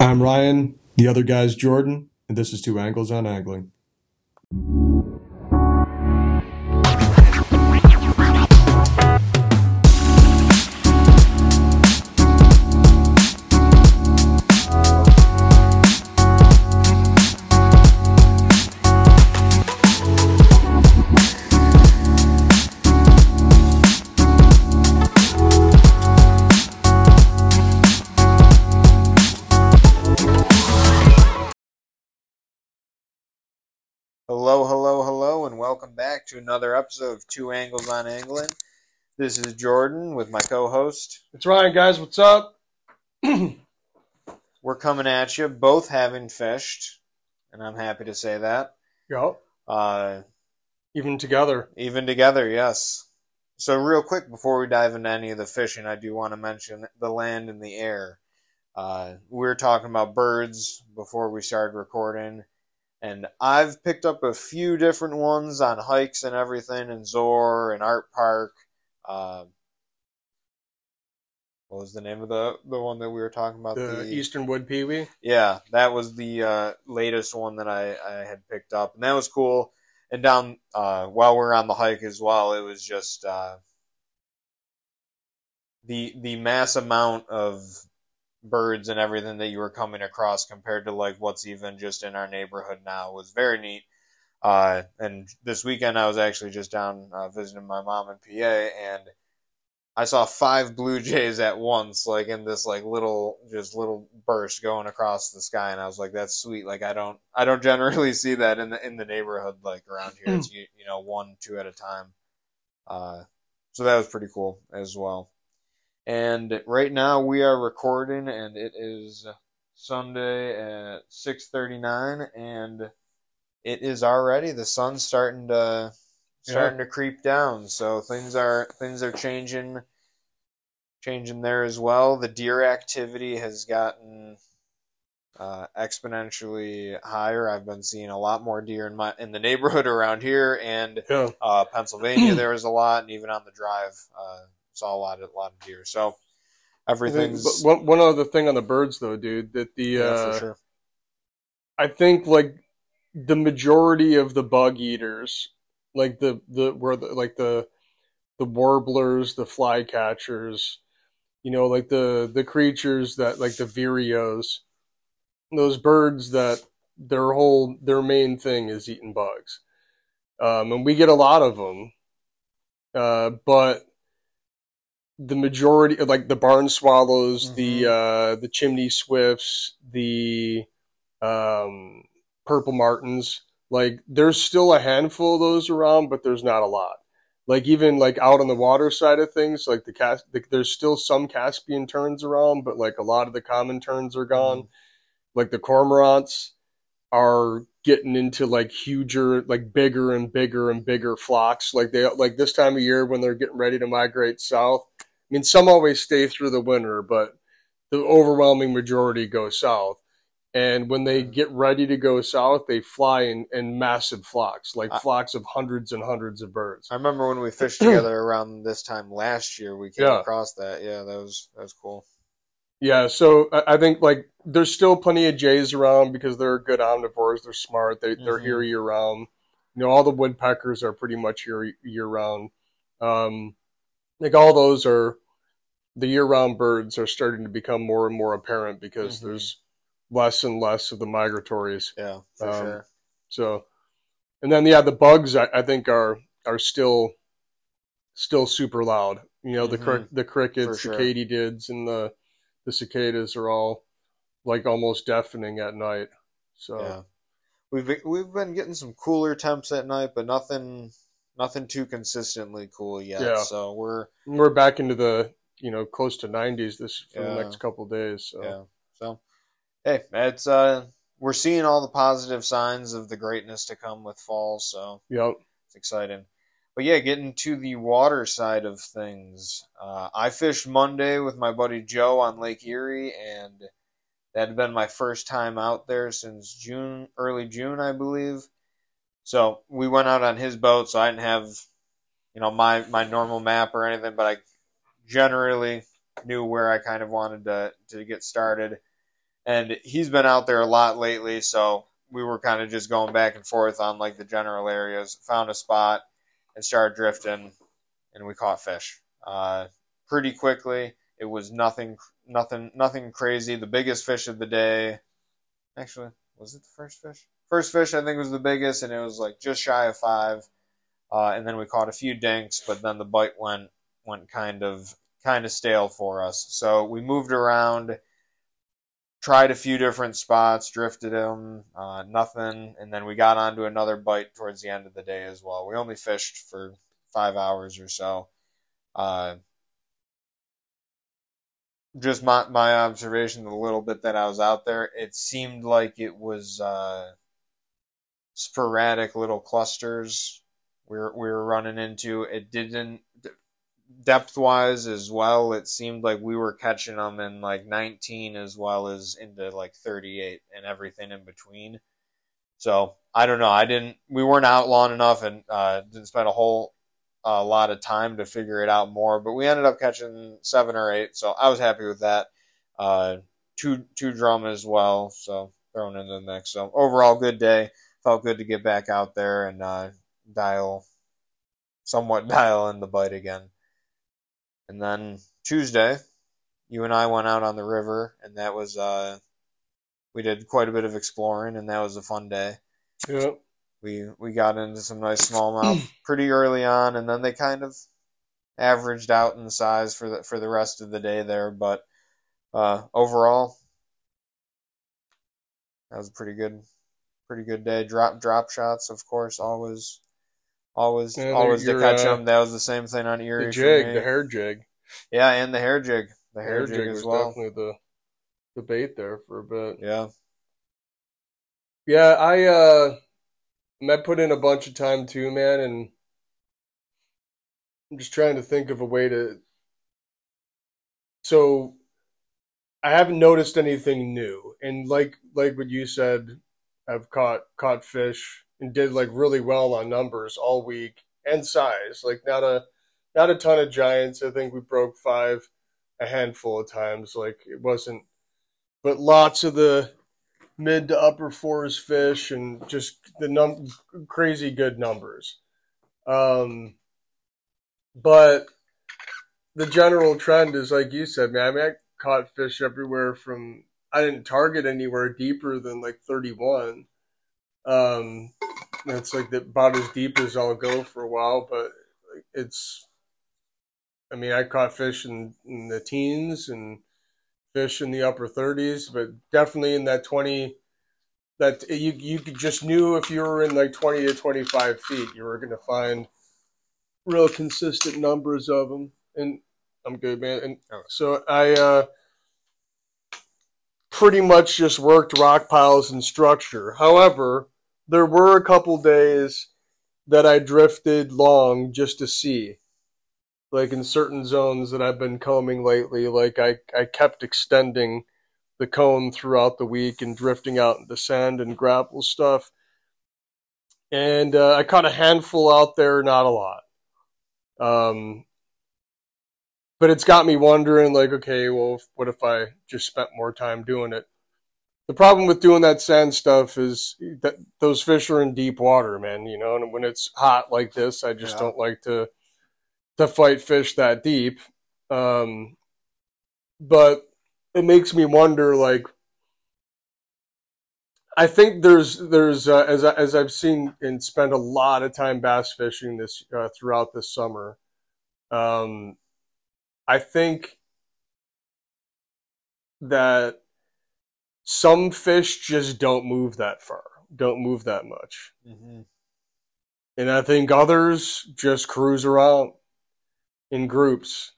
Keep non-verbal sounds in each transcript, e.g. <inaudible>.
I'm Ryan, the other guy's Jordan, and this is Two Angles on Angling. To another episode of Two Angles on Angling. This is Jordan with my co-host. It's Ryan, guys. What's up? <clears throat> We're coming at you, both having fished, and I'm happy to say that. Yo, Uh, even together. even together, yes. So, real quick before we dive into any of the fishing, I do want to mention the land and the air. Uh, we were talking about birds before we started recording, and I've picked up a few different ones on hikes and everything in Zor and Art Park. Uh, what was the name of the the one that we were talking about? The Eastern Wood Pewee. Yeah, that was the uh, latest one that I, I had picked up, and that was cool. And down uh, while we are on the hike as well, it was just uh, the the mass amount of birds and everything that you were coming across compared to like what's even just in our neighborhood now was very neat. Uh, and this weekend I was actually just down uh, visiting my mom in PA, and I saw five blue jays at once, like in this like little just little burst going across the sky, and I was like, "That's sweet." Like I don't I don't <laughs> generally see that in the in the neighborhood like around here. It's you, you know one two at a time. Uh, so that was pretty cool as well. And right now we are recording, and it is Sunday at six thirty nine, and it is already the sun's starting to starting to creep down. So things are things are changing changing there as well. The deer activity has gotten uh, exponentially higher. I've been seeing a lot more deer in my in the neighborhood around here, and Yeah. uh, Pennsylvania there was a lot, and even on the drive uh, saw a lot of a lot of deer. So everything's one, one other thing on the birds, though, dude, that the yeah, uh, for sure. I think like the majority of the bug eaters, like the the where the like the the warblers, the flycatchers, you know, like the the creatures that like the vireos, those birds that their whole their main thing is eating bugs, um, and we get a lot of them, uh, but the majority, like the barn swallows, the uh, the chimney swifts, the um, purple martins. Like there's still a handful of those around, but there's not a lot. Like even like out on the water side of things, like the cas the, there's still some Caspian terns around, but like a lot of the common terns are gone. Like the cormorants are getting into like huger, like bigger and bigger and bigger flocks. Like they like this time of year when they're getting ready to migrate south. I mean, some always stay through the winter, but the overwhelming majority go south. And when they get ready to go south, they fly in, in massive flocks, like I- flocks of hundreds and hundreds of birds. I remember when we fished <clears throat> together around this time last year. We came Yeah. across that. Yeah, that was that was cool. Yeah, so I I think like there's still plenty of jays around because they're good omnivores. They're smart. They they're Mhm. here year round. You know, all the woodpeckers are pretty much here year round. Um, like all those are the year round birds are starting to become more and more apparent because Mhm. there's less and less of the migratories. Yeah, for Um, sure. So, and then yeah, the bugs I, I think are are still still super loud. You know, the crick the crickets, Mm-hmm. The katydids, and the the cicadas are all like almost deafening at night. So Yeah, we've been, we've been getting some cooler temps at night, but nothing nothing too consistently cool yet. Yeah. So we're we're back into the you know close to 90s this for Yeah. the next couple days. So yeah. So hey, it's uh we're seeing all the positive signs of the greatness to come with fall. So yep. It's exciting. But yeah, getting to the water side of things. Uh, I fished Monday with my buddy Joe on Lake Erie, and that had been my first time out there since June, early June, I believe. So we went out on his boat, so I didn't have, you know, my my normal map or anything, but I generally knew where I kind of wanted to to get started. and he's been out there a lot lately. So we were kind of just going back and forth on like the general areas. Found a spot and started drifting, and we caught fish uh, pretty quickly. It was nothing, nothing, nothing crazy. The biggest fish of the day, actually, was it the first fish? First fish, I think, was the biggest, and it was like just shy of five. Uh, and then we caught a few dinks, but then the bite went went kind of kind of stale for us. So we moved around, tried a few different spots, drifted them, uh, nothing, and then we got onto another bite towards the end of the day as well. We only fished for five hours or so. Uh, just my my observation, the little bit that I was out there, it seemed like it was uh, sporadic little clusters we were, we were running into. It didn't depth wise as well. It seemed like we were catching them in like 19 as well as into like 38 and everything in between. So I don't know. I didn't. We weren't out long enough and uh, didn't spend a whole a lot of time to figure it out more. But we ended up catching seven or eight, so I was happy with that. Uh, two two drum as well, so thrown into the mix. So overall, good day. Felt good to get back out there and uh, dial, somewhat <laughs> dial in the bite again. And then Tuesday, you and I went out on the river, and that was uh, we did quite a bit of exploring, and that was a fun day. Yep we we got into some nice smallmouth <clears throat> pretty early on, and then they kind of averaged out in size for the for the rest of the day there. But uh, overall, that was a pretty good pretty good day. Drop drop shots, of course, always always Yeah, always to catch uh, them. That was the same thing on Erie. the for jig, me. the hair jig. yeah, and the hair jig, the hair, jig, as was well. definitely the the bait there for a bit. Yeah, Yeah, I uh I put in a bunch of time too, man, and I'm just trying to think of a way to so I haven't noticed anything new. And like like what you said, I've caught caught fish and did like really well on numbers all week and size. Like not a not a ton of giants. I think we broke five a handful of times. Like it wasn't but lots of the mid to upper fours fish and just the num crazy good numbers. Um, but the general trend is like you said, man. I mean, I caught fish everywhere from I didn't target anywhere deeper than like 31. Um, that's like the, about as deep as I'll go for a while, but it's. I mean, I caught fish in, in the teens and fish in the upper 30s, but definitely in that 20 that you you just knew if you were in like 20 to 25 feet, you were going to find real consistent numbers of them. And I'm good, man. And Okay. so I uh, pretty much just worked rock piles and structure. However, there were a couple days that I drifted long just to see. Like in certain zones that I've been combing lately, like I, I kept extending the cone throughout the week and drifting out into sand and grapple stuff. And uh, I caught a handful out there, not a lot. Um, but it's got me wondering, like, okay, well, what if I just spent more time doing it? The problem with doing that sand stuff is that those fish are in deep water, man. You know, and when it's hot like this, I just Yeah. don't like to to fight fish that deep. Um, but it makes me wonder, like, I think there's there's uh, as I, as I've seen and spent a lot of time bass fishing this uh, throughout this summer. Um, I think that some fish just don't move that far, don't move that much. hmm And I think others just cruise around in groups.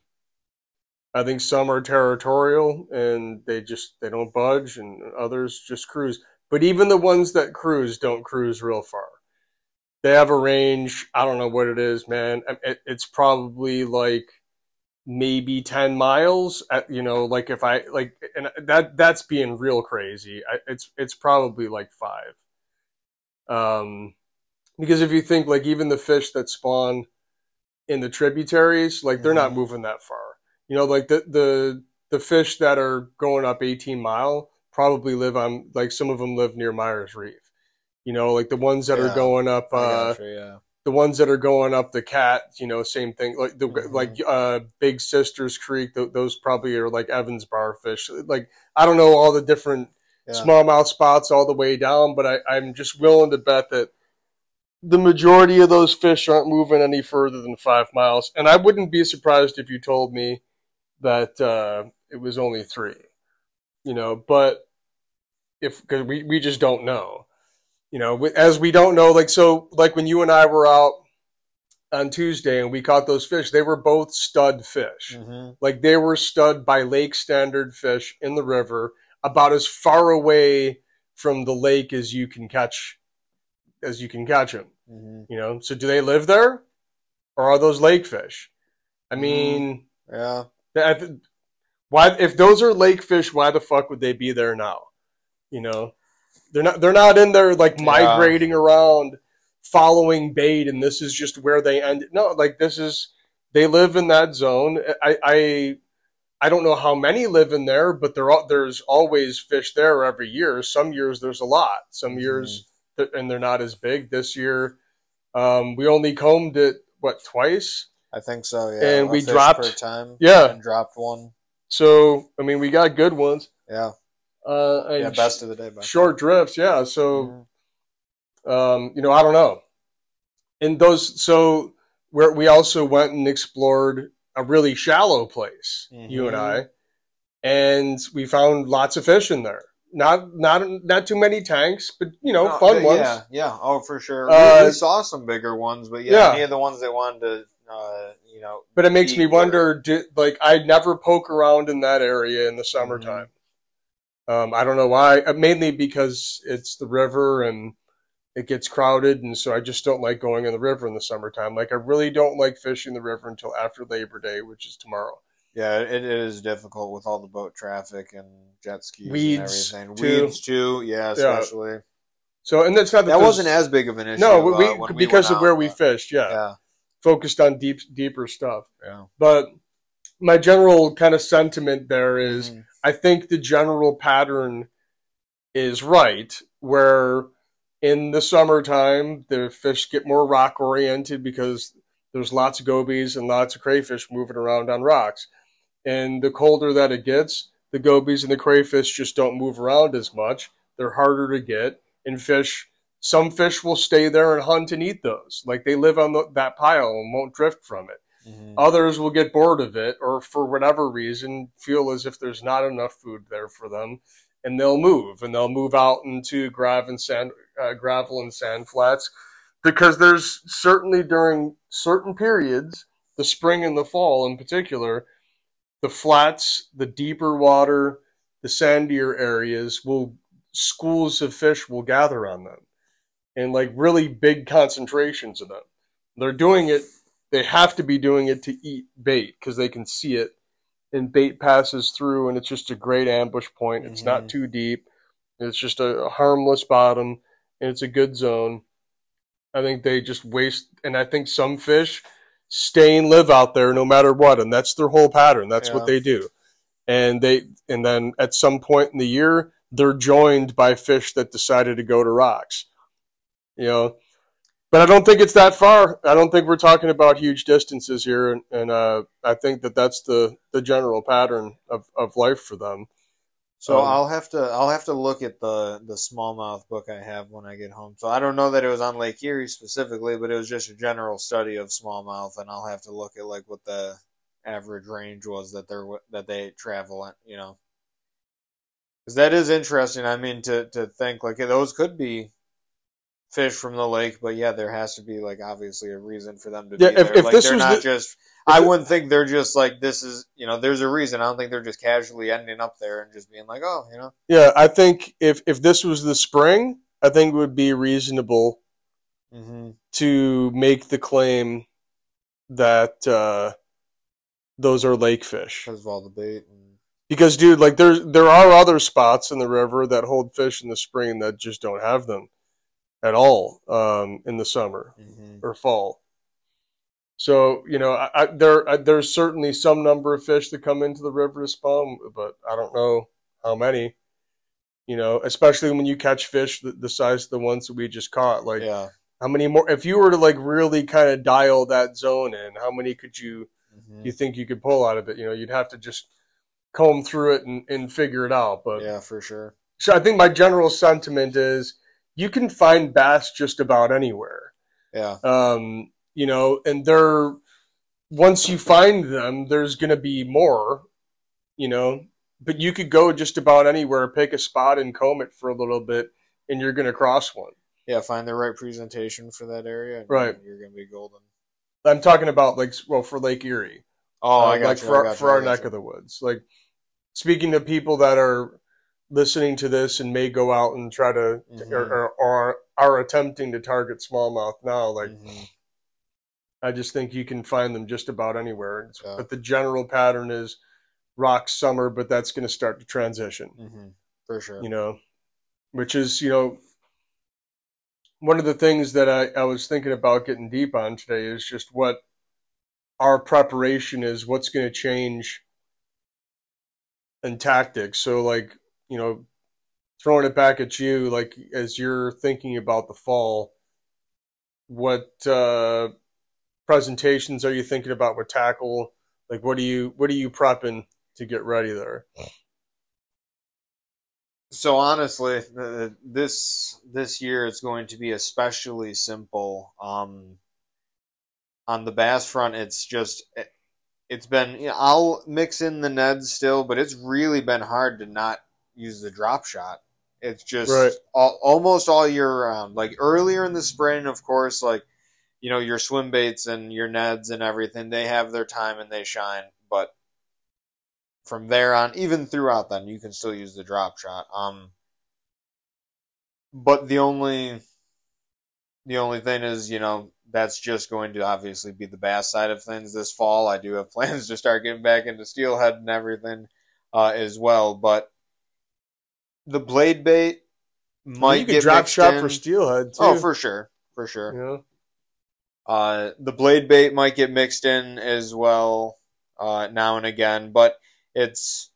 I think some are territorial and they just they don't budge and others just cruise. But even the ones that cruise don't cruise real far. They have a range, I don't know what it is, man. It's probably like maybe 10 miles at, you know, like if I like and that that's being real crazy. I, it's it's probably like 5. Um because if you think like even the fish that spawn in the tributaries, like they're not Mhm. moving that far. You know, like the the the fish that are going up 18 mile, probably live on like some of them live near Myers Reef. You know, like the ones that Yeah. are going up uh yeah. The ones that are going up the cat, you know, same thing. Like the Mhm. like uh Big Sisters Creek, th- those probably are like Evans Barfish. Like I don't know all the different Yeah. smallmouth spots all the way down, but I, I'm just willing to bet that the majority of those fish aren't moving any further than five miles. And I wouldn't be surprised if you told me that uh, it was only three. You know, but if because we, we just don't know. You know, as we don't know, like so, like when you and I were out on Tuesday and we caught those fish, they were both stud fish Mhm. like they were stud by lake standard fish in the river about as far away from the lake as you can catch as you can catch them Mhm. you know so do they live there or are those lake fish i mean Yeah. I th- why if those are lake fish why the fuck would they be there now you know they're not they're not in there like Yeah. migrating around following bait and this is just where they end no like this is they live in that zone i i i don't know how many live in there but there are, there's always fish there every year some years there's a lot some years th- and they're not as big this year um we only combed it what twice I think so, yeah. And A we dropped- per time. Yeah. And dropped one. so i mean we got good ones Yeah. Uh Yeah, best of the day. by short drifts yeah so Mhm. um, you know, I don't know. And those, so where we also went and explored a really shallow place, you and Mhm. I, and we found lots of fish in there. Not, not, not too many tanks, but you know, No, fun yeah, ones. Yeah, yeah. Oh, for sure. Uh, we, we saw some bigger ones, but yeah, Yeah. any of the ones they wanted to, uh, you know, But it makes me wonder, do, like, I'd never poke around in that area in the Mm-hmm. summertime. Um, I don't know why. Uh, Mainly because it's the river and it gets crowded, and so I just don't like going in the river in the summertime. Like, I really don't like fishing the river until after Labor Day, which is tomorrow. yeah, it, it is difficult with all the boat traffic and jet skis Weeds, and everything. too. Weeds too, yeah, especially. So, and that's not That wasn't as big of an issue. no, uh, we, we because went of where out, we fished. Yeah, Yeah, focused on deep, deeper stuff. yeah. But my general kind of sentiment there is, Mhm. I think the general pattern is right, where in the summertime the fish get more rock oriented because there's lots of gobies and lots of crayfish moving around on rocks. And the colder that it gets, the gobies and the crayfish just don't move around as much. They're harder to get, and fish. Some fish will stay there and hunt and eat those, like they live on the, that pile and won't drift from it. Mhm. Others will get bored of it or for whatever reason feel as if there's not enough food there for them and they'll move and they'll move out into gravel and sand uh, gravel and sand flats because there's certainly during certain periods the spring and the fall in particular the flats the deeper water the sandier areas will schools of fish will gather on them and like really big concentrations of them they're doing it they have to be doing it to eat bait because they can see it. And bait passes through and it's just a great ambush point. It's not Mhm. too deep. It's just a harmless bottom and it's a good zone. I think they just waste and i think some fish stay and live out there no matter what and that's their whole pattern. That's Yeah. what they do. And they and then at some point in the year they're joined by fish that decided to go to rocks. You know but I don't think it's that far. I don't think we're talking about huge distances here, and, and uh, I think that that's the, the general pattern of, of life for them. So Um, I'll have to I'll have to look at the the smallmouth book I have when I get home. So I don't know that it was on Lake Erie specifically, but it was just a general study of smallmouth, and I'll have to look at like what the average range was that they're that they travel at, you know. Because that is interesting. I mean, to to think like those could be fish from the lake, but yeah, there has to be like obviously a reason for them to Yeah, be if- there. if like this they're was not the- just. I wouldn't think they're just like this is you know. There's a reason. I don't think they're just casually ending up there and just being like, oh, you know. Yeah, I think if, if this was the spring, I think it would be reasonable Mm-hmm. to make the claim that uh, those are lake fish. Because of all the bait. And, Because, dude, like there there are other spots in the river that hold fish in the spring that just don't have them at all um, in the summer. mm-hmm. or fall. So you know, I, I, there I, there's certainly some number of fish that come into the river to spawn, but I don't know how many. You know, especially when you catch fish the, the size of the ones that we just caught. Like, yeah. how many more? If you were to like really kind of dial that zone in, how many could you Mhm. you think you could pull out of it? You know, you'd have to just comb through it and, and figure it out. But Yeah, for sure. so I think my general sentiment is you can find bass just about anywhere. Yeah. Um, you know, and they're once you find them, there's going to be more. You know, but you could go just about anywhere, pick a spot and comb it for a little bit, and you're going to cross one. Yeah, find the right presentation for that area. And Right. You're gonna be golden. I'm talking about like well for Lake Erie. Oh, uh, I got like you. for, got for you, our neck you. of the woods. Like speaking to people that are listening to this and may go out and try to Mhm. or, or, or are attempting to target smallmouth now, like Mhm. I just think you can find them just about anywhere. Yeah. But the general pattern is rock summer, but that's going to start to transition. Mhm. For sure. You know, which is you know one of the things that I, I was thinking about getting deep on today is just what our preparation is, what's going to change in tactics. So, like, you know, throwing it back at you, like, as you're thinking about the fall, what uh, presentations are you thinking about with tackle? Like, what are you what are you prepping to get ready there? So honestly, this this year is going to be especially simple. Um, on the bass front, it's just it, it's been. You know, I'll mix in the Neds still, but it's really been hard to not use the drop shot. It's just Right. all, almost all year round. Like earlier in the spring, of course, like you know your swim baits and your Neds and everything, they have their time and they shine. But from there on, even throughout then, you can still use the drop shot. Um, but the only the only thing is, you know, that's just going to obviously be the bass side of things this fall. I do have <laughs> plans to start getting back into steelhead and everything uh, as well. But the blade bait might you can get drop shot in. for steelhead too. Oh, for sure, for sure. know? Uh, the blade bait might get mixed in as well uh, now and again, but it's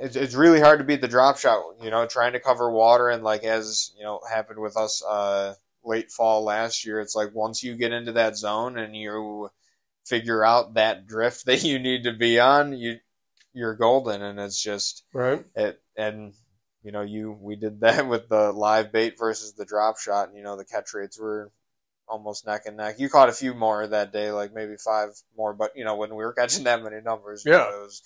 it's it's really hard to beat the drop shot. You know, trying to cover water and like as you know happened with us uh, late fall last year. It's like once you get into that zone and you figure out that drift <laughs> that you need to be on, you you're golden, and it's just right. it and you know you we did that <laughs> with the live bait versus the drop shot and you know the catch rates were almost neck and neck you caught a few more that day like maybe five more but you know when we were <laughs> catching that many numbers Yeah. know, it was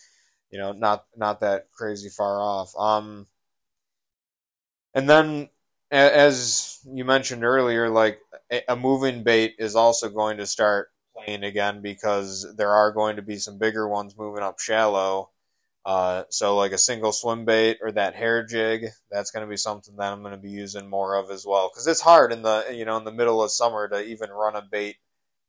you know not not that crazy far off um and then as you mentioned earlier like a moving bait is also going to start playing again because there are going to be some bigger ones moving up shallow uh, so like a single swim bait or that hair jig, that's going to be something that I'm going to be using more of as well. Because it's hard in the you know in the middle of summer to even run a bait,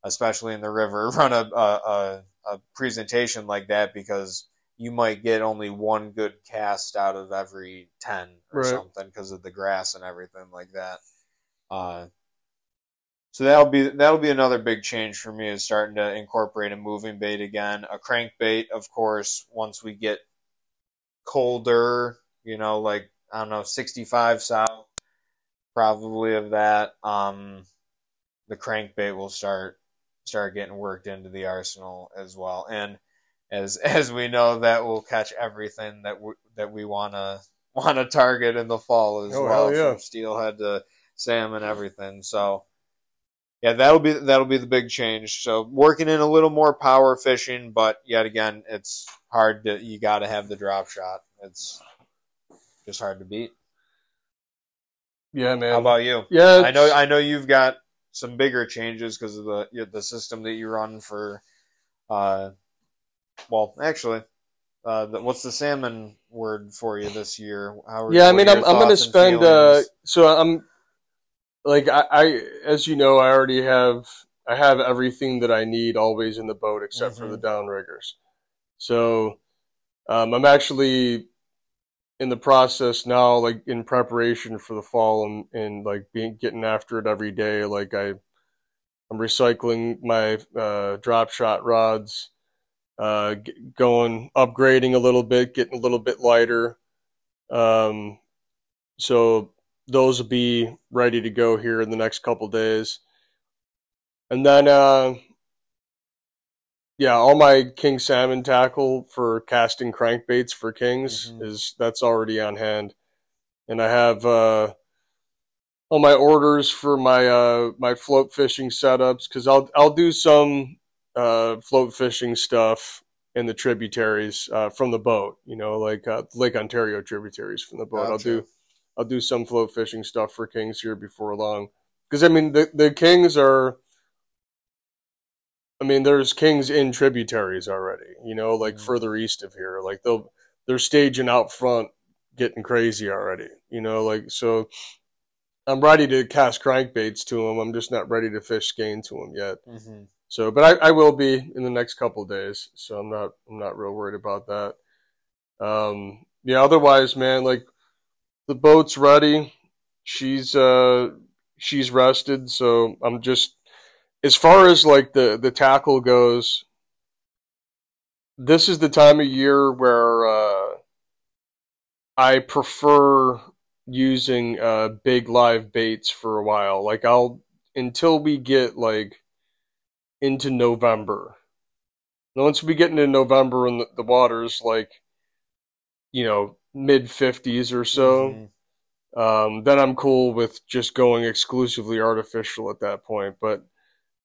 especially in the river, <laughs> run a a, a, a presentation like that because you might get only one good cast out of every ten or Right. something because of the grass and everything like that. Uh, so that'll be that'll be another big change for me is starting to incorporate a moving bait again. A crankbait, of course, once we get colder, you know, like I don't know, 65 south, probably of that. Um, the crankbait will start start getting worked into the arsenal as well, and as <laughs> as we know, that will catch everything that we that we wanna wanna target in the fall as Oh, well, yeah. from steelhead to salmon, everything. So yeah, that'll be that'll be the big change. So working in a little more power fishing, but yet again, it's hard to you got to have the drop shot. It's just hard to beat. Yeah, man. How about you? yeah, I know I know you've got some bigger changes because of the the system that you run for. Uh, well, actually, uh, the, what's the salmon word for you this year? How are, yeah. I mean, I'm I'm gonna spend. Uh, so I'm like I, I, as you know, I already have. I have everything that I need always in the boat except for the Mhm. downriggers. So um, I'm actually in the process now, like in preparation for the fall and, and like being getting after it every day. Like I, I'm recycling my uh, drop shot rods, uh, g- going upgrading a little bit, getting a little bit lighter. Um, so those will be ready to go here in the next couple days. And then, uh, yeah, all my king salmon tackle for casting crankbaits for kings Mhm. is that's already on hand, and I have uh, all my orders for my uh, my float fishing setups because I'll I'll do some uh, float fishing stuff in the tributaries uh, from the boat, you know, like uh, Lake Ontario tributaries from the boat. I'll do I'll do some float fishing stuff for kings here before long because I mean the the kings are. I mean, there's kings in tributaries already, you know, like Mhm. further east of here. Like they'll they're staging out front, getting crazy already, you know. Like so, I'm ready to cast crankbaits to them. I'm just not ready to fish skein to them yet. hmm So, but I, I will be in the next couple days. So I'm not I'm not real worried about that. Um, yeah. Otherwise, man, like the boat's ready. She's uh she's rested. So I'm just as far as like the the tackle goes. This is the time of year where uh, I prefer using uh, big live baits for a while. Like I'll until we get like into November. And once we get into November and the, the water's like, you know, mid 50s or so, Mhm. um, then I'm cool with just going exclusively artificial at that point. But,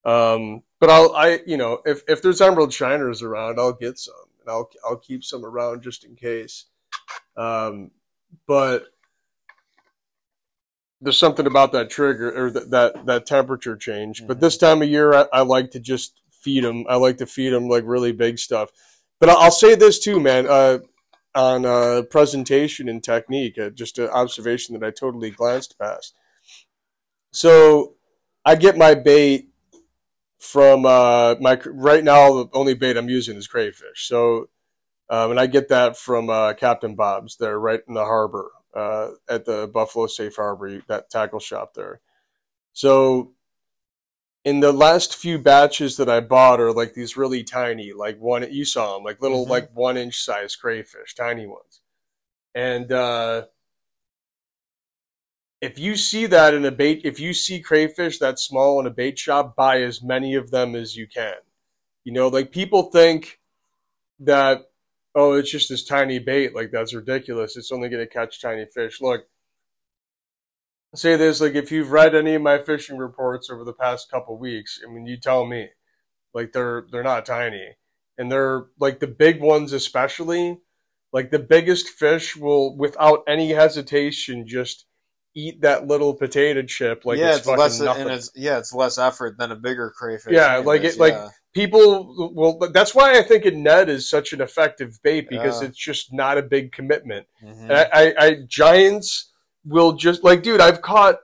um, but I'll, I, you know, if, if there's emerald shiners around, I'll get some and I'll, I'll keep some around just in case. Um, but there's something about that trigger or that, that, that temperature change. But Mhm. this time of year, I, I like to just feed them. I like to feed them like really big stuff. But I'll, I'll say this too, man. Uh, on uh, presentation and technique, uh, just an observation that I totally glanced past. So I get my bait from uh, my right now. The only bait I'm using is crayfish. So um, and I get that from uh, Captain Bob's there, right in the harbor uh, at the Buffalo Safe Harbor, that tackle shop there. So in the last few batches that I bought are like these really tiny, like one you saw them, like little Mhm. like one inch size crayfish, tiny ones. And uh, if you see that in a bait, if you see crayfish that small in a bait shop, buy as many of them as you can. You know, like people think that oh, it's just this tiny bait, like that's ridiculous. It's only going to catch tiny fish. Look, say this like if you've read any of my fishing reports over the past couple weeks, I mean, you tell me, like they're they're not tiny, and they're like the big ones especially. Like the biggest fish will, without any hesitation, just eat that little potato chip like yeah, it's, it's less nothing. and it's yeah, it's less effort than a bigger crayfish. Yeah, like it- like-. People will. That's why I think a Ned is such an effective bait because Yeah. it's just not a big commitment. Mhm. I, I, I giants will just like, dude. I've caught.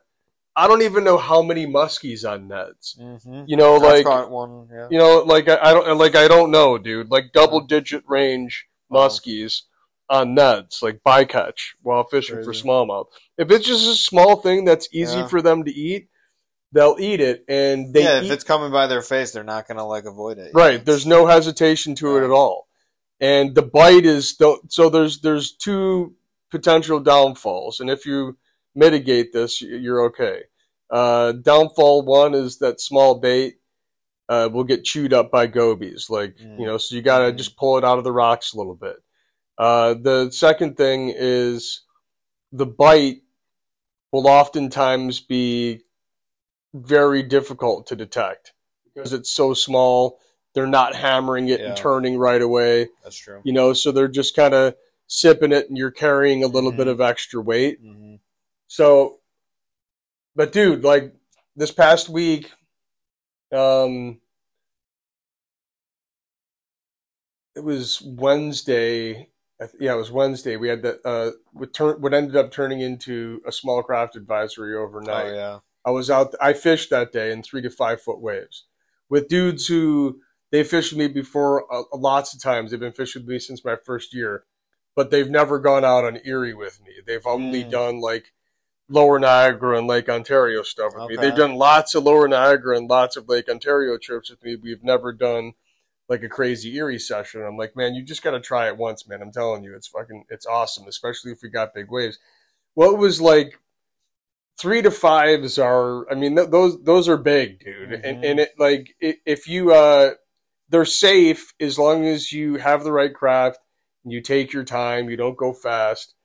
I don't even know how many muskies on Neds. Mhm. You know, I've like caught one. Yeah. you know, like I, I don't like I don't know, dude. Like double digit range Wow. muskies on Neds, like bycatch while fishing for smallmouth. If it's just a small thing that's easy Yeah. for them to eat, they'll eat it, and they yeah, if eat it's coming by their face, they're not gonna like avoid it. Right. It's- There's no hesitation to it at all. And the bite is th- so there's there's two potential downfalls, and if you mitigate this, you're okay. Uh, downfall one is that small bait uh, will get chewed up by gobies, like Mm. you know. So you gotta Mhm. just pull it out of the rocks a little bit. Uh, the second thing is the bite will oftentimes be very difficult to detect because it's so small. They're not hammering it Yeah. and turning right away, that's true. you know, so they're just kind of sipping it and you're carrying a little bit Mhm. of extra weight. hmm So, but dude, like this past week, um, it was Wednesday. Yeah, it was Wednesday. We had the Uh, what turn what ended up turning into a small craft advisory overnight. Oh yeah. I was out. I fished that day in three to five foot waves with dudes who they fished me before uh, lots of times. They've been fishing with me since my first year, but they've never gone out on Erie with me. They've only Mm. done like Lower Niagara and Lake Ontario stuff with me. They've done lots of Lower Niagara and lots of Lake Ontario trips with me. We've never done like a crazy Erie session. I'm like, man, you just got to try it once, man. I'm telling you, it's fucking, it's awesome, especially if we got big waves. well, it was like three to fives are. I mean, th- those those are big, dude. Mhm. And and it like i if you uh, they're safe as long as you have the right craft. You take your time. You don't go fast,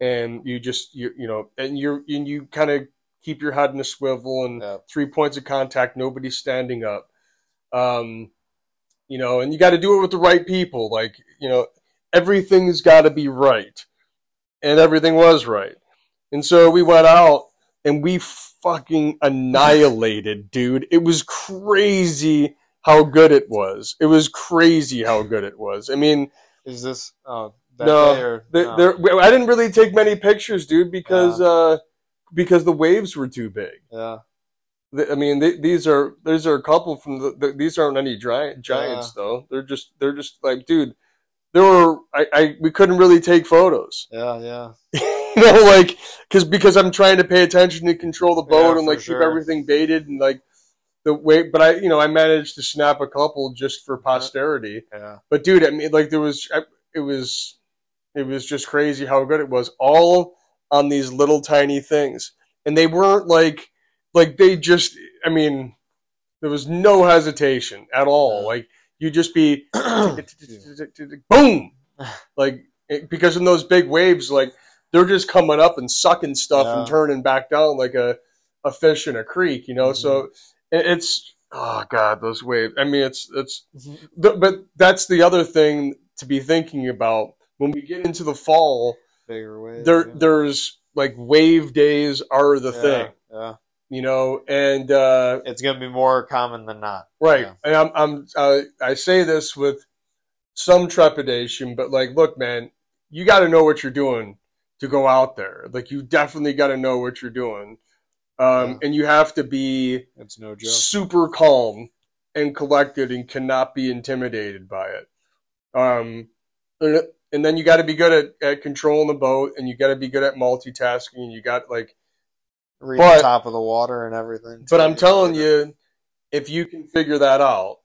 and you just you you know, and you're and you kind of keep your head in a swivel and Yeah. three points of contact. Nobody's standing up. Um, you know, and you got to do it with the right people. Like you know, everything's got to be right, and everything was right. And so we went out and we fucking annihilated, dude. It was crazy how good it was. It was crazy how good it was. I mean, Is this oh that No, or there, no? I didn't really take many pictures, dude, because uh, because the waves were too big. yeah I mean, th these are these are a couple from the, the these aren't any giant giants though. They're just they're just like, dude. There were I, I we couldn't really take photos, yeah yeah <laughs> you know, like because because I'm trying to pay attention to control the boat Yeah, and like keep sure. everything baited and like the way. But I you know I managed to snap a couple just for posterity. yeah But dude, I mean, like there was, it was, it was just crazy how good it was. All on these little tiny things, and they weren't like, like they just. I mean, there was no hesitation at all. Yeah. Like you just be, <clears throat> <clears throat> boom, like because in those big waves, like they're just coming up and sucking stuff and turning back down like a a fish in a creek, you know. Mm-hmm. So it's oh god, those waves. I mean, it's it's Th- but that's the other thing to be thinking about when we get into the fall. bigger waves There, yeah. there's like wave days are the yeah, thing, yeah you know, and uh, it's gonna be more common than not right. Yeah. And I'm, I'm, uh, I say this with some trepidation, but like, look, man, you got to know what you're doing to go out there. Like, you definitely got to know what you're doing, um, Yeah. and you have to be it's no joke super calm and collected and cannot be intimidated by it. Um, and, and then you got to be good at, at controlling the boat and you got to be good at multitasking and you got like, read but- the top of the water and everything but I'm telling you, if you can figure that out,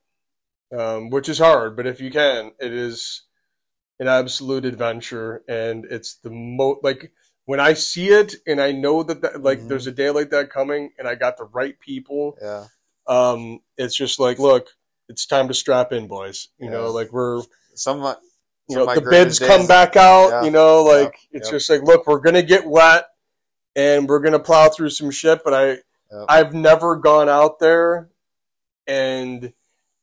um, which is hard, but if you can, it is an absolute adventure and it's the most like when I see it and I know that, that like Mhm. there's a day like that coming and I got the right people yeah um, it's just like, look, it's time to strap in, boys. You know, like we're, some my, you know, the bids come back out. Yeah. You know, like Yep. it's Yep. just like, look, we're gonna get wet, and we're gonna plow through some shit. But I, Yep. I've never gone out there and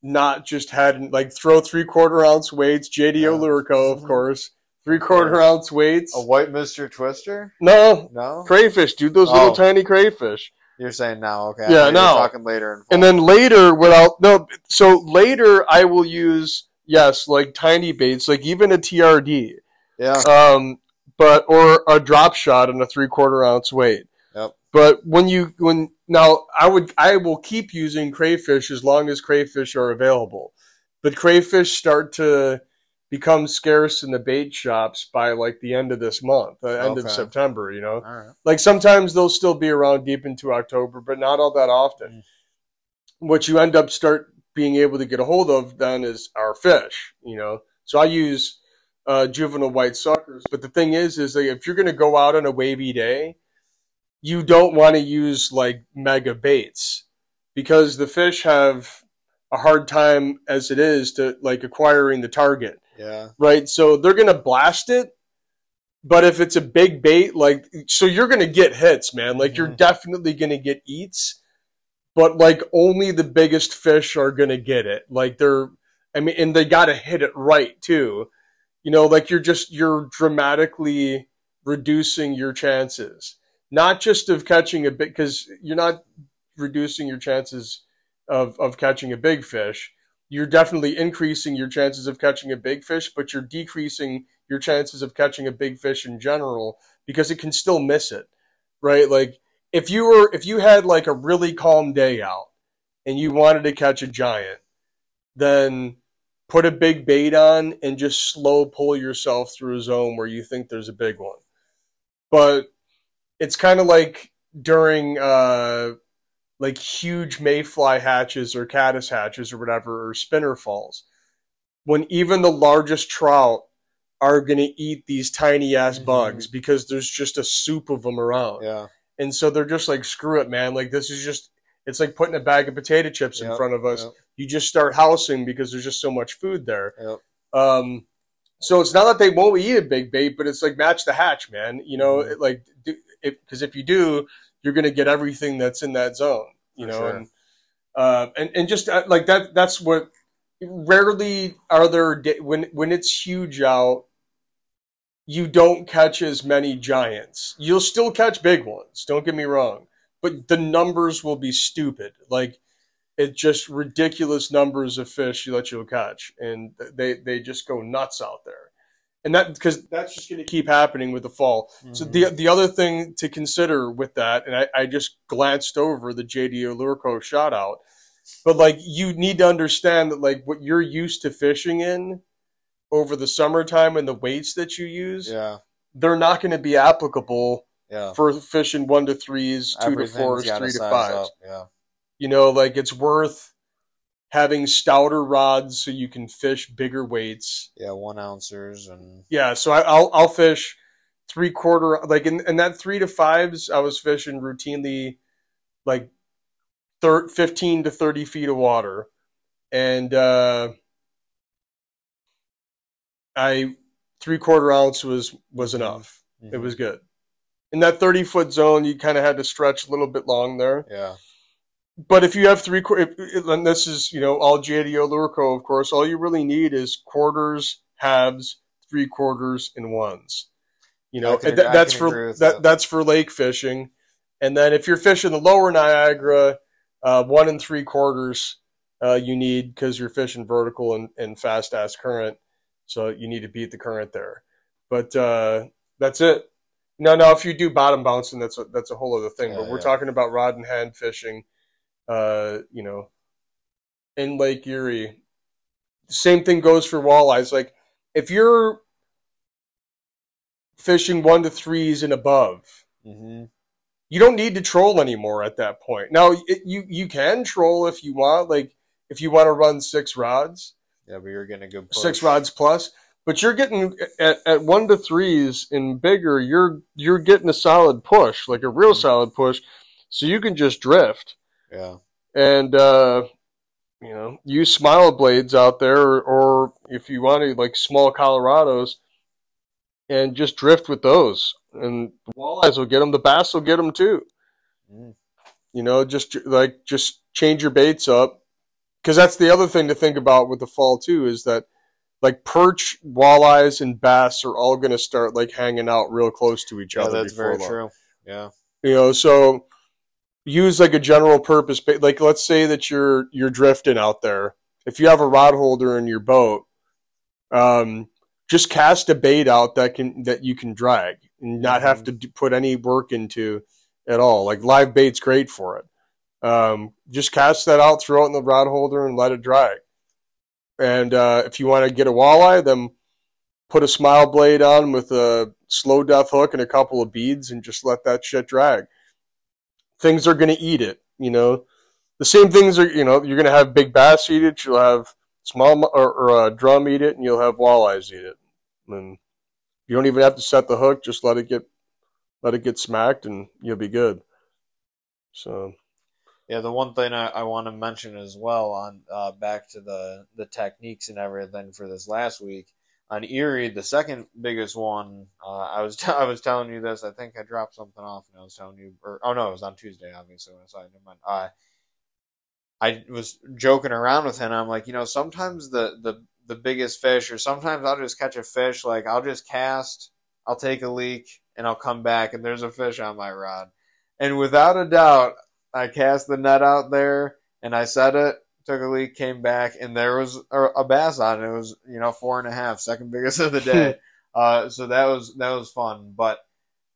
not just had like throw three quarter ounce weights. JDO Yeah. O'Lurico, of Mhm. course, three quarter ounce weights. a white Mister Twister No, no crayfish, dude. Those little Oh. tiny crayfish. you're saying now okay Yeah, thought you were no. talking later and then later without no so later I will use yes like tiny baits like even a TRD yeah um but or a drop shot in a three quarter ounce weight Yep. but when you when now I would I will keep using crayfish as long as crayfish are available but crayfish start to become scarce in the bait shops by like the end of this month the end of September you know? Right. Like sometimes they'll still be around deep into October, but not all that often. What you end up start being able to get a hold of then is our fish, you know. So I use uh, juvenile white suckers, but the thing is, is like if you're going to go out on a wavy day, you don't want to use like mega baits because the fish have a hard time as it is to like acquiring the target yeah right? So they're gonna blast it, but if it's a big bait, like so you're gonna get hits, man. Like you're Mhm. definitely gonna get eats, but like only the biggest fish are gonna get it. Like they're, I mean, and they gotta hit it right too. You know, like you're just you're dramatically reducing your chances, not just of catching a bit because you're not reducing your chances of of catching a big fish you're definitely increasing your chances of catching a big fish, but you're decreasing your chances of catching a big fish in general because it can still miss it, right? Like if you were if you had like a really calm day out and you wanted to catch a giant, then put a big bait on and just slow pull yourself through a zone where you think there's a big one. But it's kind of like during uh like huge mayfly hatches or caddis hatches or whatever or spinner falls when even the largest trout are going to eat these tiny ass Mhm. bugs because there's just a soup of them around. Yeah. And so they're just like, screw it, man. Like, this is just, it's like putting a bag of potato chips in Yep, front of us. Yep. You just start housing because there's just so much food there. Yep. Um, so it's not that they won't eat a big bait, but it's like match the hatch, man. You know, Mhm. it, like, because if you do, you're going to get everything that's in that zone, you For know, sure. and, uh, and, and just uh, like that, that's what rarely are there, da- when, when it's huge out, you don't catch as many giants. You'll still catch big ones. Don't get me wrong, but the numbers will be stupid. Like it's just ridiculous numbers of fish that you'll catch, and they they just go nuts out there. And that because that's just going to keep happening with the fall. So Mhm. the the other thing to consider with that, and I, I just glanced over the JD Lurco shot out, but like you need to understand that like what you're used to fishing in over the summertime and the weights that you use, yeah. they're not going to be applicable Yeah. for fishing one to threes, two to fours, three to fives. up, Yeah. You know, like it's worth having stouter rods so you can fish bigger weights. Yeah. One ouncers and Yeah, so I, I'll I'll fish three quarter like in, in that three to fives. I was fishing routinely like thir- fifteen to thirty feet of water, and uh, I three quarter ounce was was enough. It Mhm. was good. In that thirty foot zone, you kind of had to stretch a little bit long there. Yeah. But if you have three, qu- if, if- and this is you know all JDO Lurco, of course, all you really need is quarters, halves, three quarters, and ones. You know, I can- and that- that's for that, that. that's for lake fishing. And then if you're fishing the lower Niagara, uh, one and three quarters uh, you need because you're fishing vertical and, and fast ass current, so you need to beat the current there. But uh, that's it. No, no. If you do bottom bouncing, that's a, that's a whole other thing. Yeah, but we're yeah. talking about rod and hand fishing. Uh, you know, in Lake Erie, same thing goes for walleyes. Like if you're fishing one to threes and above, hmm you don't need to troll anymore at that point. Now it, you you can troll if you want, like if you want to run six rods, Yeah, but you're getting a good push. six rods plus. But you're getting at, at one to threes and bigger. You're you're getting a solid push, like a real Mhm. solid push, so you can just drift Yeah. and uh, you know use smile blades out there, or, or if you want to like small Colorados, and just drift with those. And the walleyes will get them. The bass will get them too. Mm. You know, just like just change your baits up, because that's the other thing to think about with the fall too is that like perch, walleyes, and bass are all going to start like hanging out real close to each Yeah, other. that's very long. true. Yeah. You know, so use like a general purpose bait. Like let's say that you're you're drifting out there. If you have a rod holder in your boat, um, just cast a bait out that can that you can drag and not have to put any work into at all. Like live bait's great for it. Um, just cast that out, throw it in the rod holder, and let it drag. And uh, if you want to get a walleye, then put a smile blade on with a slow death hook and a couple of beads, and just let that shit drag. Things are going to eat it, you know. The same things are, you know, you're going to have big bass eat it. You'll have small or, or uh, drum eat it, and you'll have walleyes eat it. And you don't even have to set the hook; just let it get let it get smacked, and you'll be good. So Yeah, the one thing I, I want to mention as well on uh, back to the the techniques and everything for this last week on Erie, the second biggest one. Uh, I was <laughs> I was telling you this. I think I dropped something off, and I was telling you, or oh no, it was on Tuesday, obviously. When I saw it, never mind. Uh, I was joking around with him. I'm like, you know, sometimes the the the biggest fish, or sometimes I'll just catch a fish. Like I'll just cast, I'll take a leak, and I'll come back, and there's a fish on my rod. And without a doubt, I cast the net out there, and I set it, took a leak, came back, and there was a, a bass on it. It was you know four and a half, second biggest <laughs> of the day. uh, so that was that was fun, but.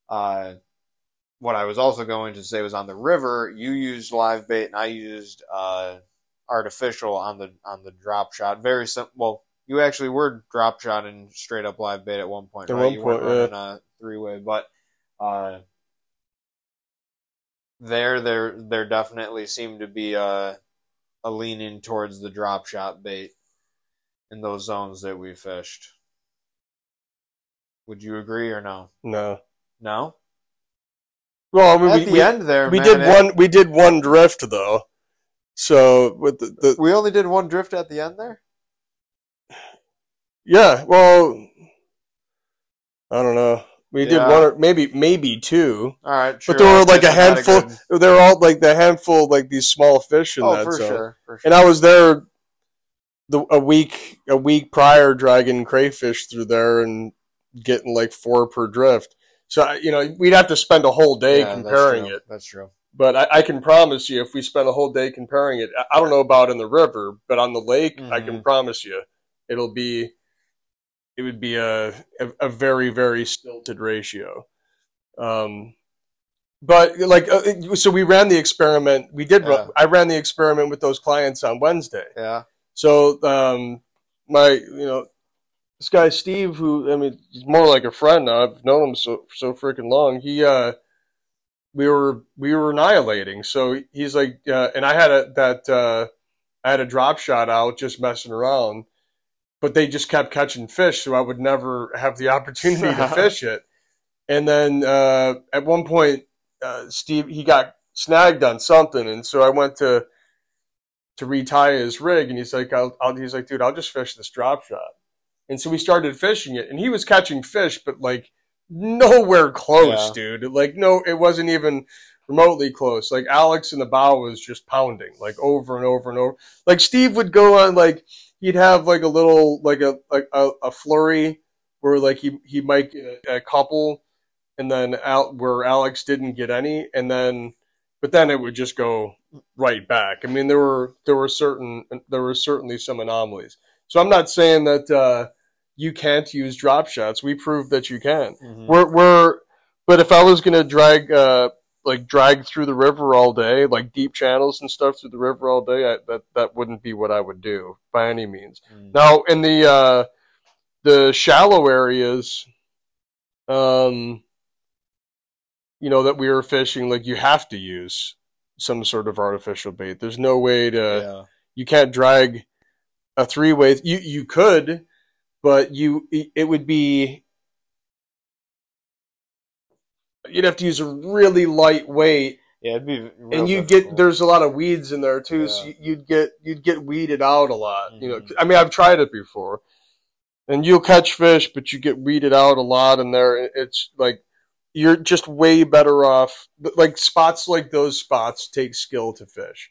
Uh, what I was also going to say was on the river, you used live bait and I used uh, artificial on the on the drop shot. Very simple. Well, you actually were drop shotting straight up live bait at one point, At right? one you weren't point, yeah. a three way, but uh, there there there definitely seemed to be a a leaning towards the drop shot bait in those zones that we fished. Would you agree or no? No. No. Well, I mean, At we, the we, end there, we man, did it- one. We did one drift though. So with the, the We only did one drift at the end there. yeah, well, I don't know. We did Yeah. one or maybe maybe two, All right, sure. but there were like a handful. They were all like the handful, like these small fish in Oh, that for zone. sure, for sure. And I was there the a week a week prior, dragging crayfish through there and getting like four per drift. So you know, we'd have to spend a whole day Yeah, comparing true. it. That's true. But I, I can promise you, if we spent a whole day comparing it, I- don't know about in the river, but on the lake, I can Mhm. promise you, it'll be, it would be a a, a very very stilted ratio. Um, but like, uh, so we ran the experiment. We did. run- Yeah. I ran the experiment with those clients on Wednesday. Yeah. So um, my, you know, this guy Steve, who I mean, he's more like a friend now. I've known him so so freaking long. He, uh, we were we were annihilating. So he's like, uh, and I had a that uh, I had a drop shot out just messing around, but they just kept catching fish, so I would never have the opportunity to <laughs> fish it. And then uh, at one point, uh, Steve he got snagged on something, and so I went to to retie his rig, and he's like, I'll, I'll, he's like, dude, I'll just fish this drop shot. And so we started fishing it, and he was catching fish, but like nowhere close, Yeah. dude. Like no, it wasn't even remotely close. Like Alex in the bow was just pounding, like over and over and over. Like Steve would go on, like he'd have like a little, like a like a, a flurry where like he he might get a, a couple, and then out where Alex didn't get any, and then but then it would just go right back. I mean, there were there were certain there were certainly some anomalies. So I'm not saying that uh, you can't use drop shots. We proved that you can. Mhm. We're we're but if I was gonna drag uh like drag through the river all day, like deep channels and stuff through the river all day, I, that that wouldn't be what I would do by any means. Mm. Now in the uh, the shallow areas, um, you know that we were fishing, like you have to use some sort of artificial bait. There's no way to yeah. you can't drag a three way. You you could, but you it would be you'd have to use a really light weight Yeah, it'd be. and you get there's a lot of weeds in there too, so Yeah. you- you'd get you'd get weeded out a lot. You know, Mhm. I mean, I've tried it before, and you'll catch fish, but you get weeded out a lot in there. It's like you're just way better off. Like spots like those spots take skill to fish.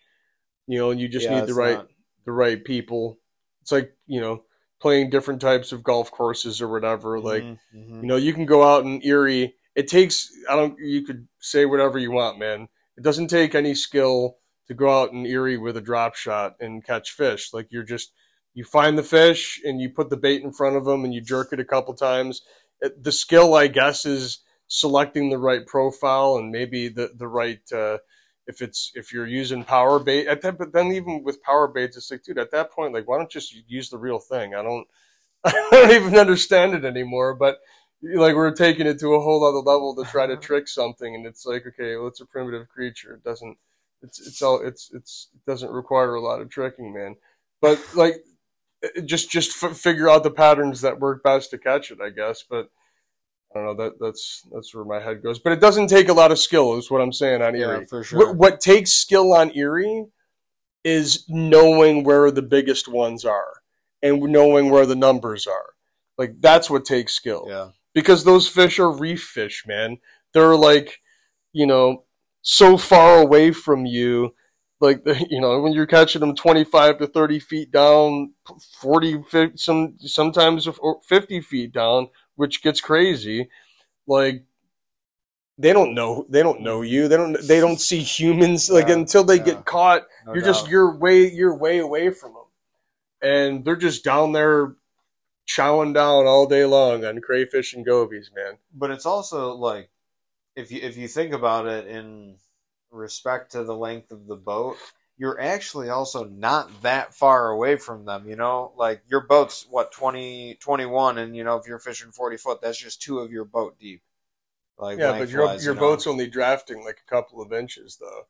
You know, and you just Yeah, need the right not- the right people. It's like you know playing different types of golf courses or whatever. Like Mhm, mhm. you know, you can go out in Erie. It takes I don't you could say whatever you want, man. It doesn't take any skill to go out in Erie with a drop shot and catch fish. Like you're just you find the fish and you put the bait in front of them and you jerk it a couple times. The skill, I guess, is selecting the right profile and maybe the the right uh, if it's if you're using power bait. At that, but then even with power baits, it's like, dude, at that point, like, why don't you just use the real thing? I don't <laughs> I don't even understand it anymore. But like we're taking it to a whole other level to try to uh-huh. trick something, and it's like, okay, well, it's a primitive creature. It doesn't. It's it's all it's it's it doesn't require a lot of tricking, man. But like, just just f- figure out the patterns that work best to catch it, I guess. But I don't know. That that's that's where my head goes. But it doesn't take a lot of skill, is what I'm saying on Erie. Yeah, for What, sure. what takes skill on Erie is knowing where the biggest ones are and knowing where the numbers are. Like that's what takes skill Yeah. Because those fish are reef fish, man. They're like, you know, so far away from you. Like, <laughs> you know, when you're catching them 25 to 30 feet down, 40, 50, some, sometimes 50 feet down, which gets crazy. Like, they don't know, they don't know you. They don't, they don't see humans. Like, Yeah, until they yeah. get caught, No you're just, you're way, you're way away from them. And they're just down there chowing down all day long on crayfish and gobies, man. but it's also like if you if you think about it in respect to the length of the boat you're actually also not that far away from them you know like your boat's what 20 21 and you know if you're fishing 40 foot that's just two of your boat deep like Yeah, but your your you know? boat's only drafting like a couple of inches though.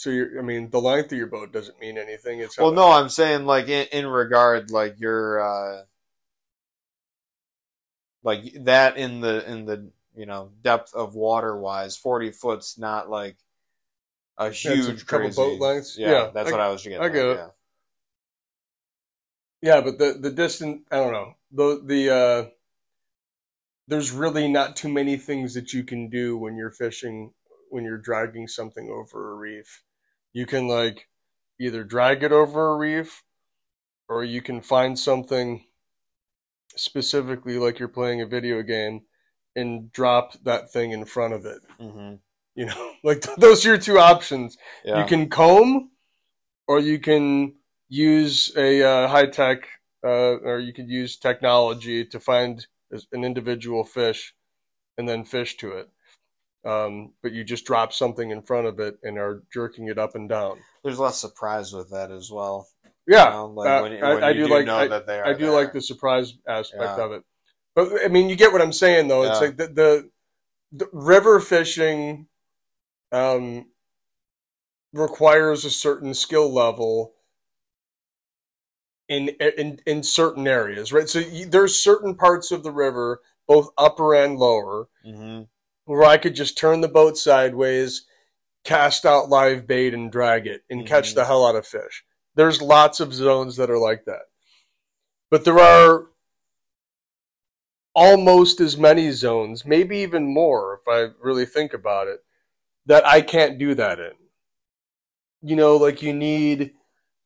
So you're, I mean, the length of your boat doesn't mean anything. It's well no i'm saying like in, in regard like your uh like that in the in the you know depth of water wise, forty foot's not like a huge a couple crazy. boat lengths. Yeah, Yeah, that's I- what I was getting. I at, get it. Yeah. Yeah, but the the distance, I don't know. The the uh there's really not too many things that you can do when you're fishing when you're dragging something over a reef. You can like either drag it over a reef or you can find something specifically like you're playing a video game and drop that thing in front of it. hmm You know, <laughs> like those are your two options. Yeah. You can comb, or you can use a uh, high tech, uh, or you could use technology to find an individual fish, and then fish to it. Um, but you just drop something in front of it and are jerking it up and down. There's less surprise with that as well. Yeah, you know, like uh, when, I- I do do like- I- I do there. like the surprise aspect Yeah. of it. But I mean, you get what I'm saying, though. It's like the, the the river fishing um, requires a certain skill level in in in certain areas, right? So you, there's certain parts of the river, both upper and lower, hmm where I could just turn the boat sideways, cast out live bait, and drag it and catch Mhm. the hell out of fish. There's lots of zones that are like that. But there are almost as many zones, maybe even more if I really think about it, that I can't do that in. You know, like you need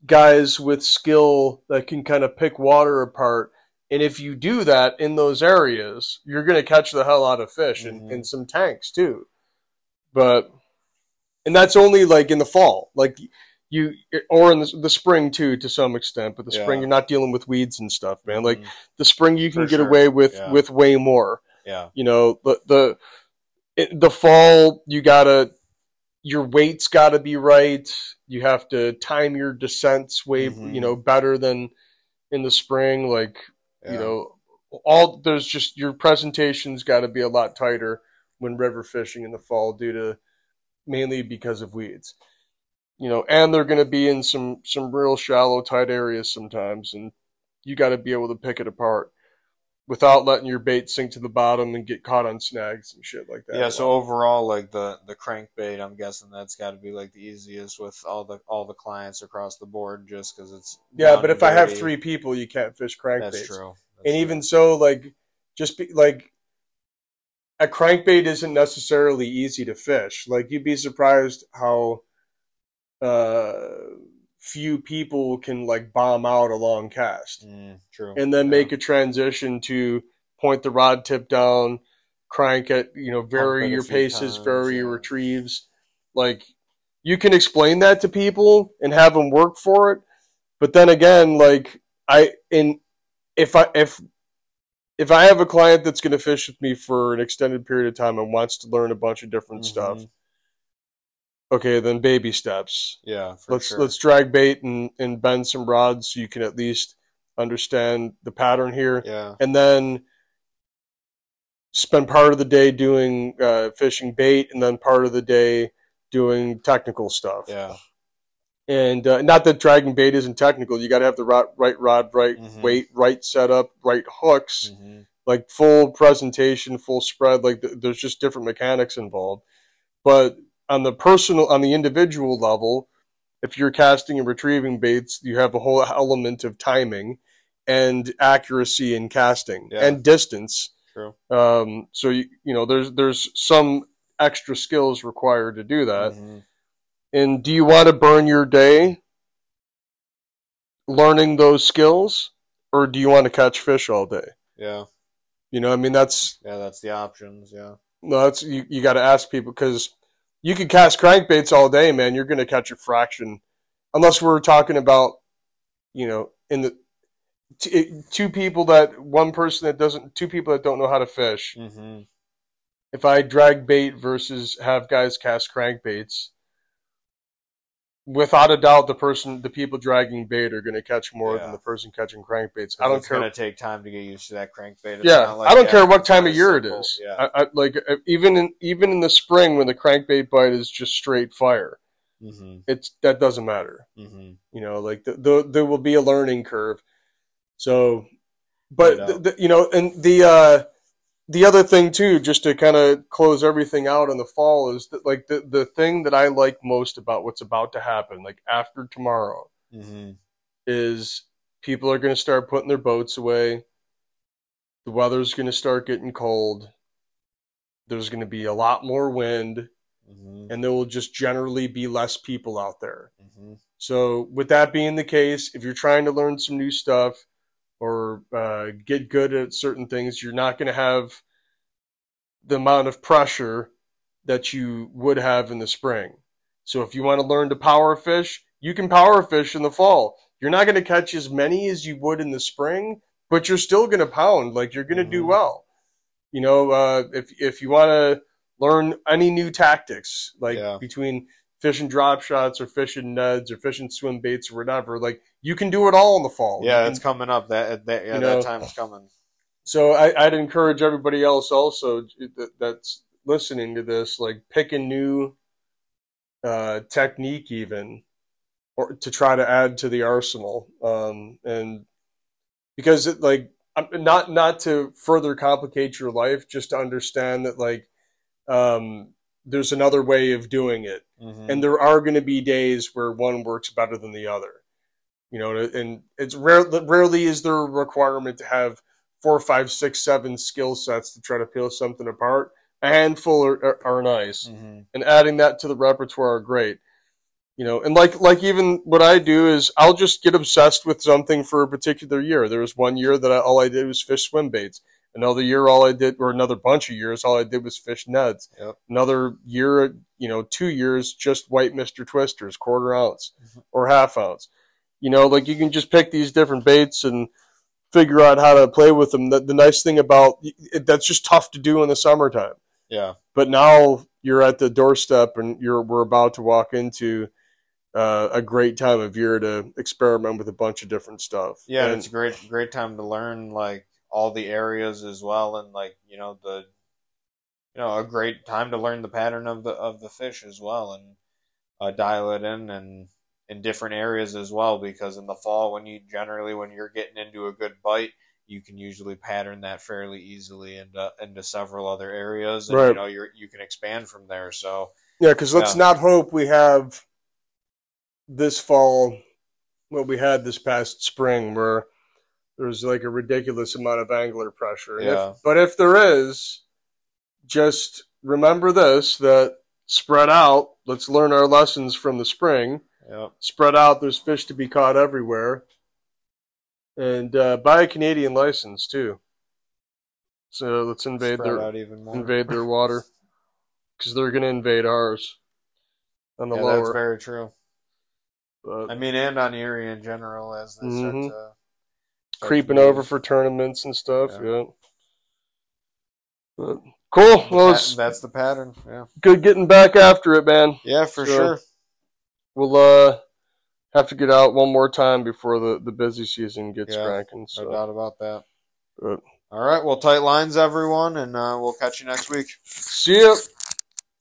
guys with skill that can kind of pick water apart. And if you do that in those areas, you're going to catch the hell out of fish and, Mhm. and some tanks too. But, and that's only like in the fall, like you, or in the, the spring too, to some extent. But the spring, you're not dealing with weeds and stuff, man. Like Mhm. the spring, you can For get sure. away with Yeah. with way more yeah, you know the the the fall you gotta your weight's gotta be right you have to time your descents way Mhm. you know better than in the spring like yeah. you know all there's just your presentation's got to be a lot tighter when river fishing in the fall due to mainly because of weeds you know and they're going to be in some some real shallow tight areas sometimes and you got to be able to pick it apart without letting your bait sink to the bottom and get caught on snags and shit like that Yeah, so overall, like the the crankbait, I'm guessing that's got to be like the easiest with all the all the clients across the board, just because it's yeah but if i have three people you can't fish crankbaits that's true. That's and true. even so like just be like a crankbait isn't necessarily easy to fish like you'd be surprised how uh few people can like bomb out a long cast Mm, true, and then Yeah. make a transition to point the rod tip down crank it you know vary your paces times, vary your retrieves like you can explain that to people and have them work for it but then again like i in if i if if i have a client that's going to fish with me for an extended period of time and wants to learn a bunch of different stuff Mhm. Okay then baby steps. Yeah, for let's sure. let's drag bait and and bend some rods so you can at least understand the pattern here. Yeah, and then spend part of the day doing uh, fishing bait and then part of the day doing technical stuff. Yeah, and uh, not that dragging bait isn't technical. You got to have the right, right rod right Mhm. weight right setup right hooks. Hmm like full presentation full spread like th- there's just different mechanics involved. But on the personal on the individual level if you're casting and retrieving baits you have a whole element of timing and accuracy in casting Yeah. and distance true. um, so you, you know there's there's some extra skills required to do that Mhm. and do you want to burn your day learning those skills or do you want to catch fish all day Yeah, you know i mean that's yeah, that's the options. Yeah, no that's you, you got to ask people because you could cast crankbaits all day man. You're going to catch a fraction. Unless we're talking about you know in the t- two people that one person that doesn't two people that don't know how to fish. Hmm if I drag bait versus have guys cast crankbaits, without a doubt, the person, the people dragging bait are going to catch more Yeah. than the person catching crankbaits. I don't it's care. gonna take time to get used to that crankbait. It's yeah, like I don't care what time of year it simple. is. Yeah, I, I, like uh, even in even in the spring when the crankbait bite is just straight fire, hmm it's that doesn't matter. hmm You know, like the, the, there will be a learning curve. So, but No the, the, you know, and the uh, the other thing too, just to kind of close everything out in the fall, is that like the the thing that I like most about what's about to happen, like after tomorrow, hmm is people are going to start putting their boats away. The weather's going to start getting cold. There's going to be a lot more wind, hmm and there will just generally be less people out there. hmm So, with that being the case, if you're trying to learn some new stuff or uh, get good at certain things, you're not going to have the amount of pressure that you would have in the spring. So, if you want to learn to power fish, you can power fish in the fall. You're not going to catch as many as you would in the spring, but you're still going to pound. Like you're going to do Mhm. well. You know, uh, if if you want to learn any new tactics, like Yeah. between fishing drop shots or fishing neds or fishing swim baits or whatever, like you can do it all in the fall. Yeah, You it's coming up. That that yeah, You know- that time's coming. so I, I'd encourage everybody else also that, that's listening to this, like pick a new uh, technique even, or to try to add to the arsenal. Um, and because it like I'm- not not to further complicate your life, just to understand that like um, there's another way of doing it hmm and there are going to be days where one works better than the other you know and it's rare rarely is there a requirement to have four five six seven skill sets to try to peel something apart. A handful are, are, are nice. Hmm and adding that to the repertoire are great. You know and like like even what i do is i'll just get obsessed with something for a particular year. There was one year that I, all i did was fish swim baits. Another year all i did or another bunch of years all i did was fish neds Yep. another year you know two years just white mr twisters quarter ounce Mhm. or half ounce you know like you can just pick these different baits and figure out how to play with them the, the nice thing about it, that's just tough to do in the summertime Yeah. but now you're at the doorstep and you're we're about to walk into uh, a great time of year to experiment with a bunch of different stuff. Yeah, and, it's a great great time to learn like all the areas as well, and like you know the you know a great time to learn the pattern of the of the fish as well, and uh, dial it in and in different areas as well. Because in the fall, when you generally when you're getting into a good bite, you can usually pattern that fairly easily into into several other areas, and you know you're you can expand from there. So yeah, because let's Yeah. not hope we have this fall what we had this past spring, where there was like a ridiculous amount of angler pressure. And if- Yeah. but if there is, just remember this: that spread out. Let's learn our lessons from the spring. Yep, spread out. There's fish to be caught everywhere, and uh, buy a Canadian license too. So let's invade spread their out even more. invade their water <laughs> because they're going to invade ours on the yeah, that's very true. but I mean, and on Erie in general, as they start Mhm. to start creeping over for tournaments and stuff. Yeah. Yeah. But cool. Well, it's that's the pattern. Yeah, good getting back after it, man. yeah, for So- sure. We'll uh have to get out one more time before the the busy season gets Yeah, cranking. No doubt about that. But All right, well, tight lines, everyone, and uh, we'll catch you next week. see ya.